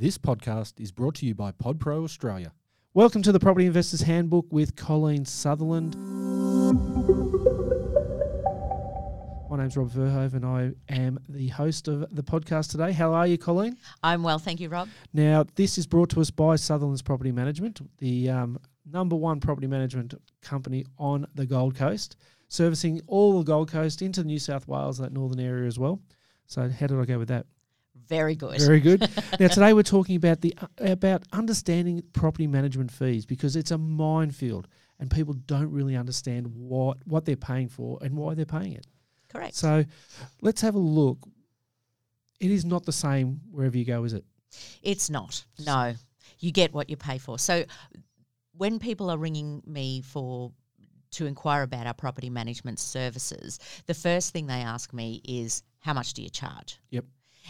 This podcast is brought to you by PodPro Australia. Welcome to the Property Investors Handbook with Colleen Sutherland. My name's Rob Verhoeven. And I am the host of the podcast today. How are you, Colleen? I'm well, thank you, Rob. Now, this is brought to us by Sutherland's Property Management, the um, number one property management company on the Gold Coast, servicing all the Gold Coast into New South Wales, that northern area as well. So, how did I go with that? Very good. Very good. now today we're talking about the about understanding property management fees because it's a minefield and people don't really understand what what they're paying for and why they're paying it. Correct. So let's have a look. It is not the same wherever you go, is it? It's not. No. You get what you pay for. So when people are ringing me for to inquire about our property management services, the first thing they ask me is how much do you charge? Yep.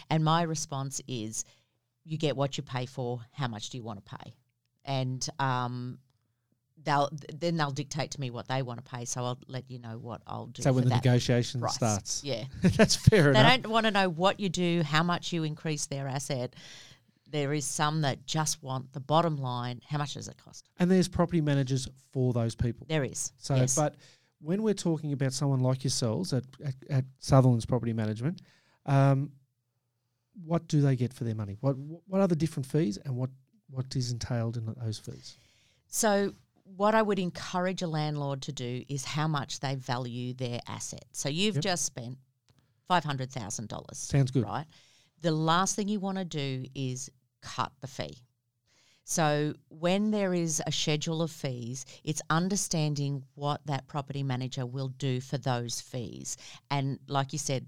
And my response is, you get what you pay for. How much do you want to pay? And um, they'll then they'll dictate to me what they want to pay. So I'll let you know what I'll do. So when the negotiation price. starts, yeah, that's fair they enough. They don't want to know what you do, how much you increase their asset. There is some that just want the bottom line. How much does it cost? And there's property managers for those people. There is. So, yes. but when we're talking about someone like yourselves at, at, at Sutherland's Property Management, um, what do they get for their money? What what are the different fees, and what what is entailed in those fees? So, what I would encourage a landlord to do is how much they value their asset. So, you've Yep. just spent $500,000. Sounds good. Right. The last thing you want to do is cut the fee. So, when there is a schedule of fees, it's understanding what that property manager will do for those fees. And, like you said,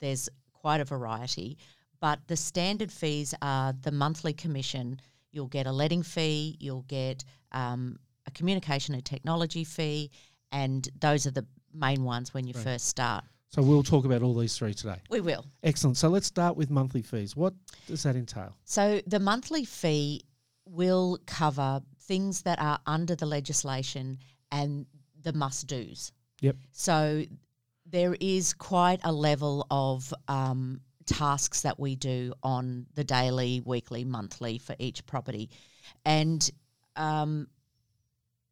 there's quite a variety, but the standard fees are the monthly commission. You'll get a letting fee, you'll get um, a communication and technology fee, and those are the main ones when you Right. first start. So we'll talk about all these three today. We will. Excellent. So let's start with monthly fees. What does that entail? So the monthly fee will cover things that are under the legislation and the must dos. Yep. So there is quite a level of um, tasks that we do on the daily, weekly, monthly for each property. And um,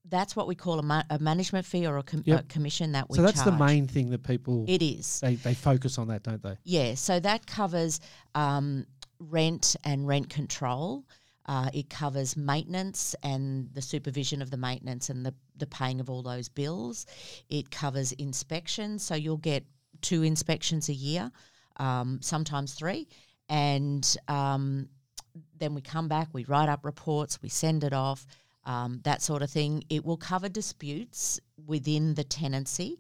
that's what we call a, ma- a management fee or a, com- Yep. a commission that we so that's the main thing that people It is. they, they focus on that, don't they? Yeah, so that covers um, rent and rent control. Uh, it covers maintenance and the supervision of the maintenance and the, the paying of all those bills. It covers inspections, so you'll get two inspections a year, um, sometimes three. And um, then we come back, we write up reports, we send it off, um, that sort of thing. It will cover disputes within the tenancy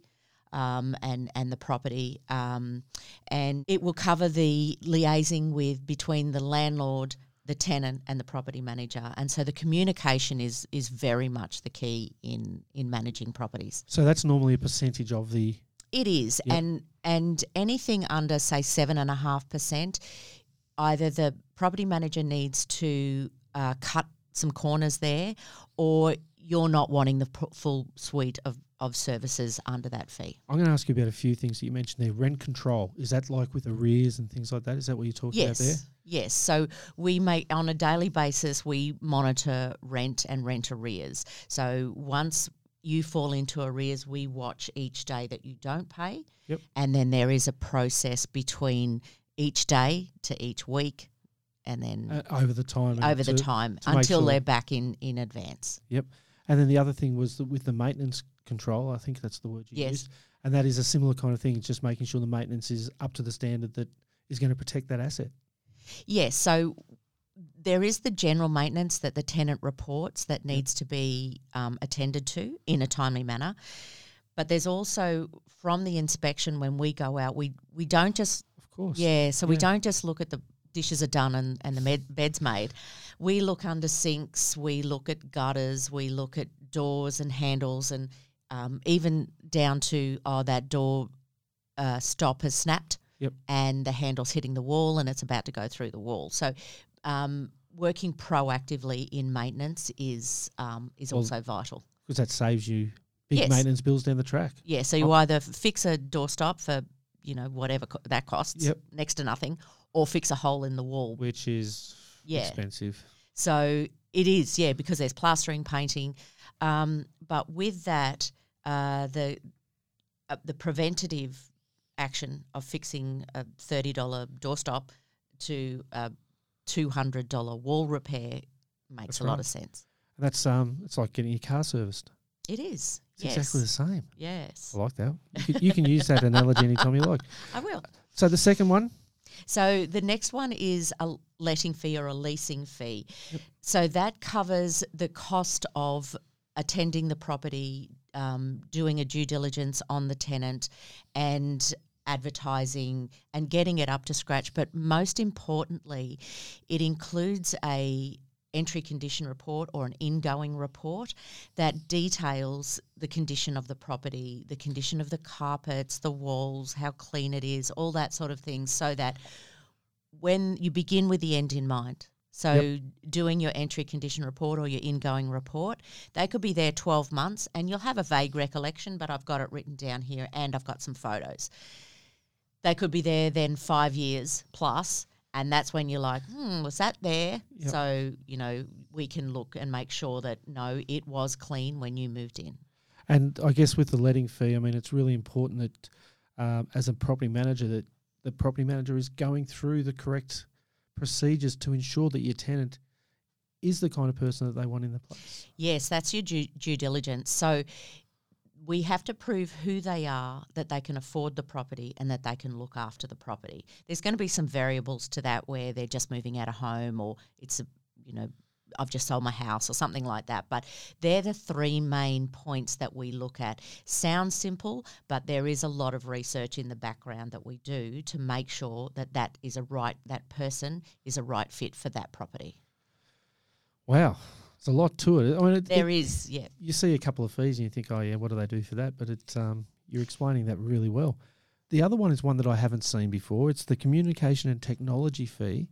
um, and and the property, um, and it will cover the liaising with between the landlord, the tenant, and the property manager. And so the communication is is very much the key in in managing properties. So that's normally a percentage of the It is, Yep. and and anything under say seven and a half percent, either the property manager needs to uh, cut some corners there, or you're not wanting the p- full suite of, of services under that fee. I'm going to ask you about a few things that you mentioned there. Rent control is that like with arrears and things like that? Is that what you're talking about there? Yes. Yes. So we make on a daily basis we monitor rent and rent arrears. So once you fall into arrears, we watch each day that you don't pay. Yep. And then there is a process between each day to each week and then Uh, over the time. over the to- time to until sure- they're back in, in advance. Yep. And then the other thing was that with the maintenance control, I think that's the word you Yes. used. And that is a similar kind of thing. It's just making sure the maintenance is up to the standard that is going to protect that asset. Yes, so there is the general maintenance that the tenant reports that needs to be um, attended to in a timely manner. But there's also from the inspection when we go out, we we don't just Of course. yeah, so we don't just look at the dishes are done and, and the med, bed's made. We look under sinks, we look at gutters, we look at doors and handles, and um, even down to oh that door uh, stop has snapped Yep. and the handle's hitting the wall and it's about to go through the wall. So, um, working proactively in maintenance is um, is Well, also vital. Because that saves you big Yes. maintenance bills down the track. Yeah, so you either fix a doorstop for you know whatever co- that costs, Yep. next to nothing, or fix a hole in the wall. which is Yeah. expensive. So it is, yeah, because there's plastering, painting, um, but with that, uh, the uh, the preventative action of fixing a thirty dollar doorstop to a two hundred dollar wall repair makes That's a lot of sense. And that's um, it's like getting your car serviced. It is. It's yes. exactly the same. yes. I like that. You can, you can use that analogy anytime you like. I will. So the second one, So the next one is a letting fee or a leasing fee. So that covers the cost of attending the property, um, doing a due diligence on the tenant, and advertising and getting it up to scratch. But most importantly, it includes a entry condition report or an ingoing report that details the condition of the property, the condition of the carpets, the walls, how clean it is, all that sort of thing, so that when you begin with the end in mind. So, Yep. doing your entry condition report or your ingoing report, they could be there 12 months and you'll have a vague recollection, but I've got it written down here and I've got some photos. They could be there then five years plus, and that's when you're like, hmm, was that there? Yep. So, you know, we can look and make sure that no, it was clean when you moved in. and I guess with the letting fee, I mean, it's really important that um, as a property manager, that the property manager is going through the correct procedures to ensure that your tenant is the kind of person that they want in the place. Yes, that's your due, due diligence. So we have to prove who they are, that they can afford the property, and that they can look after the property. There's going to be some variables to that where they're just moving out of home, or it's a you know I've just sold my house or something like that. But they're the three main points that we look at. Sounds simple, but there is a lot of research in the background that we do to make sure that that is a right that person is a right fit for that property. Wow, there's a lot to it. I mean, it, There it- is, yeah. you see a couple of fees and you think, oh yeah, what do they do for that? But it's um, you're explaining that really well. The other one is one that I haven't seen before. It's the communication and technology fee.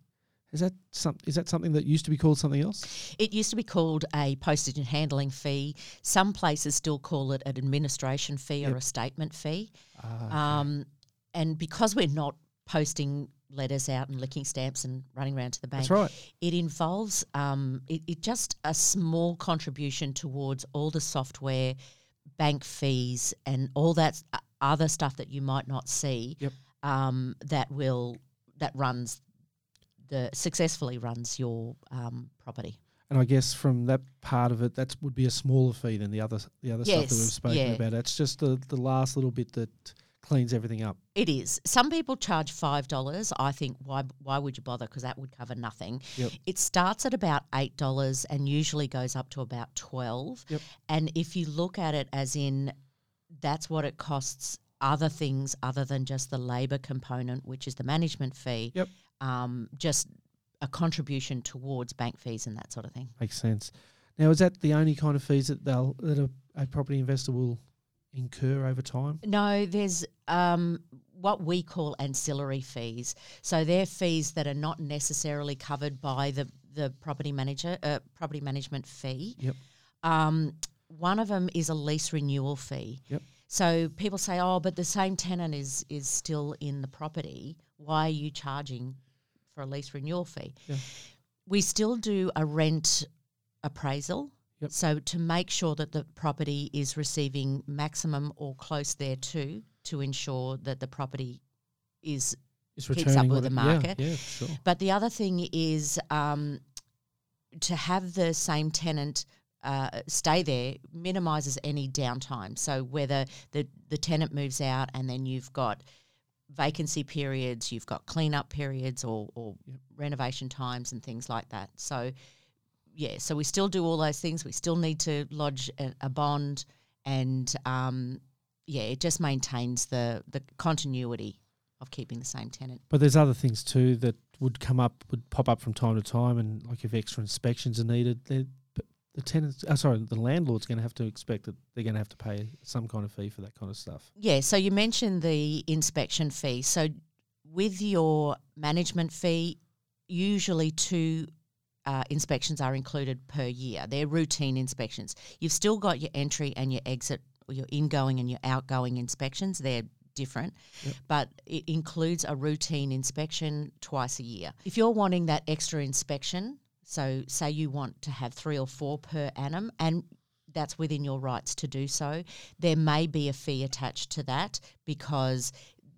Is that some? Is that something that used to be called something else? It used to be called a postage and handling fee. Some places still call it an administration fee or a statement fee. Ah, Um, and because we're not posting letters out and licking stamps and running around to the bank, that's right. it involves um, it, it just a small contribution towards all the software, bank fees, and all that other stuff that you might not see. Yep. Um, that will that runs the successfully runs your um, property. And I guess from that part of it, that would be a smaller fee than the other the other stuff that we've spoken yeah. about. It's just the the last little bit that cleans everything up. It is. Some people charge five dollars. I think why why would you bother? Because that would cover nothing. Yep. It starts at about eight dollars and usually goes up to about twelve. Yep. And if you look at it as in, that's what it costs. Other things other than just the labour component, which is the management fee. Yep. Um, just a contribution towards bank fees and that sort of thing. Makes sense. Now, is that the only kind of fees that they'll that a, a property investor will incur over time? No, there's um, what we call ancillary fees. So they're fees that are not necessarily covered by the the property manager uh, property management fee. Yep. Um, one of them is a lease renewal fee. Yep. So people say, "Oh, but the same tenant is is still in the property. Why are you charging for a lease renewal fee?" Yeah. We still do a rent appraisal. Yep. So to make sure that the property is receiving maximum or close thereto to ensure that the property is It's Keeps up with the market. Yeah, yeah, sure. but the other thing is um, to have the same tenant uh, stay there minimises any downtime. So whether the the tenant moves out and then you've got vacancy periods, you've got cleanup periods or, or Yep. renovation times and things like that. So yeah, so we still do all those things. We still need to lodge a, a bond, and um, yeah, it just maintains the the continuity of keeping the same tenant. But there's other things too that would come up, would pop up from time to time, and like if extra inspections are needed, the tenants, oh, sorry, the landlord's going to have to expect that they're going to have to pay some kind of fee for that kind of stuff. Yeah, so you mentioned the inspection fee. So with your management fee, usually two uh, inspections are included per year. They're routine inspections. You've still got your entry and your exit, your ingoing and your outgoing inspections. They're different, Yep. but it includes a routine inspection twice a year. If you're wanting that extra inspection, so say you want to have three or four per annum, and that's within your rights to do so, there may be a fee attached to that because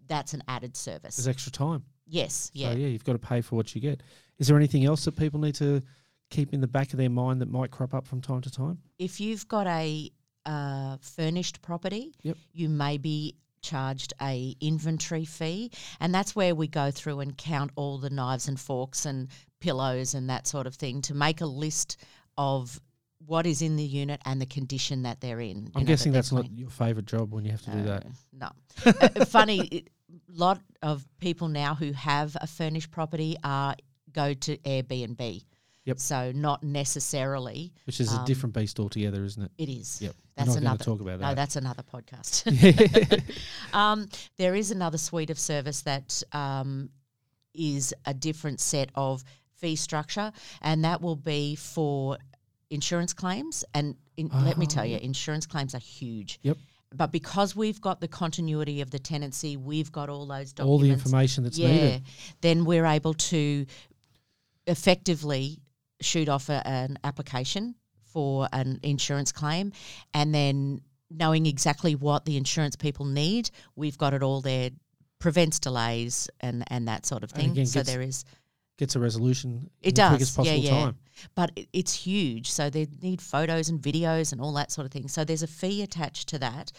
that's an added service. There's extra time. yes, yeah. So yeah, you've got to pay for what you get. Is there anything else that people need to keep in the back of their mind that might crop up from time to time? if you've got a uh, furnished property, Yep. you may be charged a inventory fee, and that's where we go through and count all the knives and forks and pillows and that sort of thing to make a list of what is in the unit and the condition that they're in. I'm guessing that that's not your favourite job when you have to do that. No. Uh, funny, it, lot of people now who have a furnished property are go to Airbnb. Yep. So not necessarily Which is a um, different beast altogether, isn't it? it is. Yep. That's We're not another going to talk about No, that. that's another podcast. Um, there is another suite of service that um, is a different set of fee structure, and that will be for insurance claims. And in, let me Oh, tell you, insurance claims are huge. Yep. But because we've got the continuity of the tenancy, we've got all those documents. All the information that's yeah, needed. then we're able to effectively shoot off a, an application for an insurance claim, and then knowing exactly what the insurance people need, we've got it all there. Prevents delays and and that sort of thing. again, so gets there is Gets a resolution It in the quickest does, yeah, yeah. time. but it- it's huge. So they need photos and videos and all that sort of thing. So there's a fee attached to that.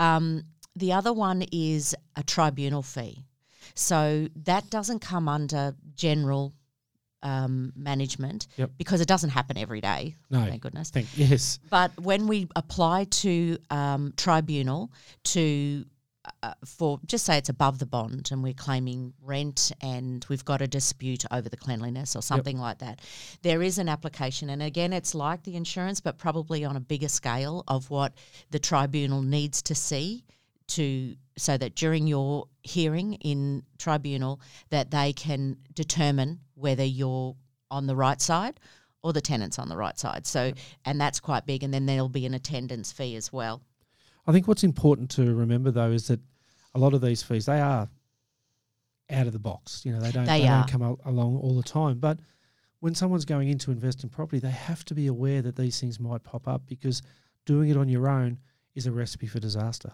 Um, the other one is a tribunal fee. So that doesn't come under general um, management Yep. because it doesn't happen every day. No. Thank goodness. Thank yes. But when we apply to um, tribunal to uh, for just say it's above the bond and we're claiming rent and we've got a dispute over the cleanliness or something like that, there is an application. And again, it's like the insurance, but probably on a bigger scale of what the tribunal needs to see to so that during your hearing in tribunal that they can determine whether you're on the right side or the tenant's on the right side. So and that's quite big and then there'll be an attendance fee as well. I think what's important to remember though is that a lot of these fees they are out of the box. You know, they don't They they, don't come along all the time. But when someone's going in to invest in property, they have to be aware that these things might pop up because doing it on your own is a recipe for disaster.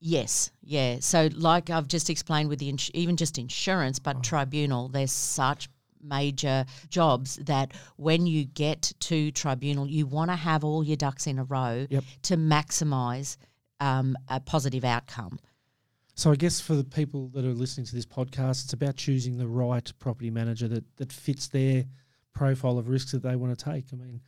Yes, yeah. So like I've just explained with the ins- even just insurance, but Oh. tribunal, there's such major jobs that when you get to tribunal, you want to have all your ducks in a row Yep. to maximise um, a positive outcome. So I guess for the people that are listening to this podcast, it's about choosing the right property manager that that fits their profile of risks that they want to take. I mean,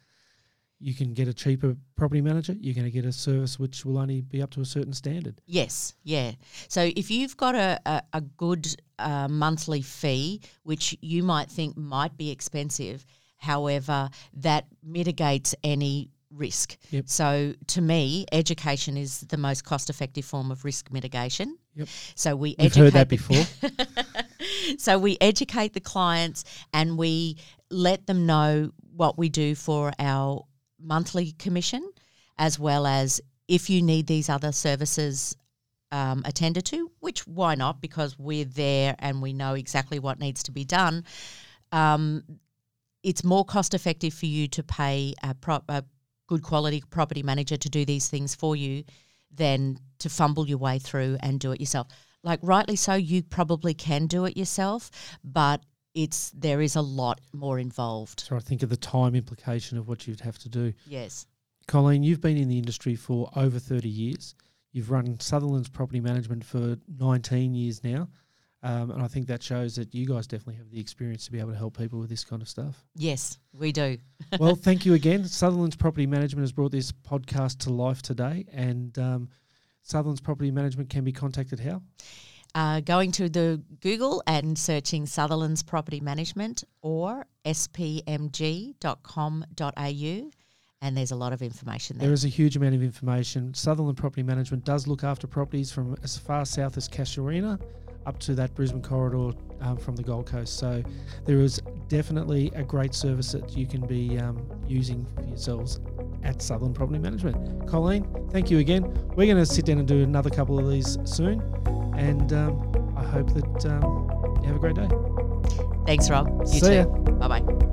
you can get a cheaper property manager. You're going to get a service which will only be up to a certain standard. Yes, yeah. So if you've got a, a, a good uh, monthly fee, which you might think might be expensive, however, that mitigates any risk. Yep. So to me, education is the most cost effective form of risk mitigation. Yep. So we We've educate heard that the- before. so we educate the clients and we let them know what we do for our monthly commission, as well as if you need these other services um, attended to, which why not? Because we're there and we know exactly what needs to be done. Um, it's more cost effective for you to pay a, pro- a good quality property manager to do these things for you than to fumble your way through and do it yourself. Like rightly so, you probably can do it yourself, but it's there is a lot more involved. So I think of the time implication of what you'd have to do. Yes. Colleen, you've been in the industry for over 30 years. You've run Sutherland's property management for 19 years now. Um, and I think that shows that you guys definitely have the experience to be able to help people with this kind of stuff. Yes, we do. well, thank you again. Sutherland's Property Management has brought this podcast to life today. And um, Sutherland's Property Management can be contacted how? Uh, going to the Google and searching Sutherland's Property Management or spmg.com.au, and there's a lot of information there. There is a huge amount of information. Sutherland Property Management does look after properties from as far south as Casuarina up to that Brisbane corridor um, from the Gold Coast. So there is definitely a great service that you can be um, using for yourselves. at Sutherland Property Management. Colleen, thank you again. We're going to sit down and do another couple of these soon, and um, I hope that um, you have a great day. Thanks, Rob. You See too. Bye bye.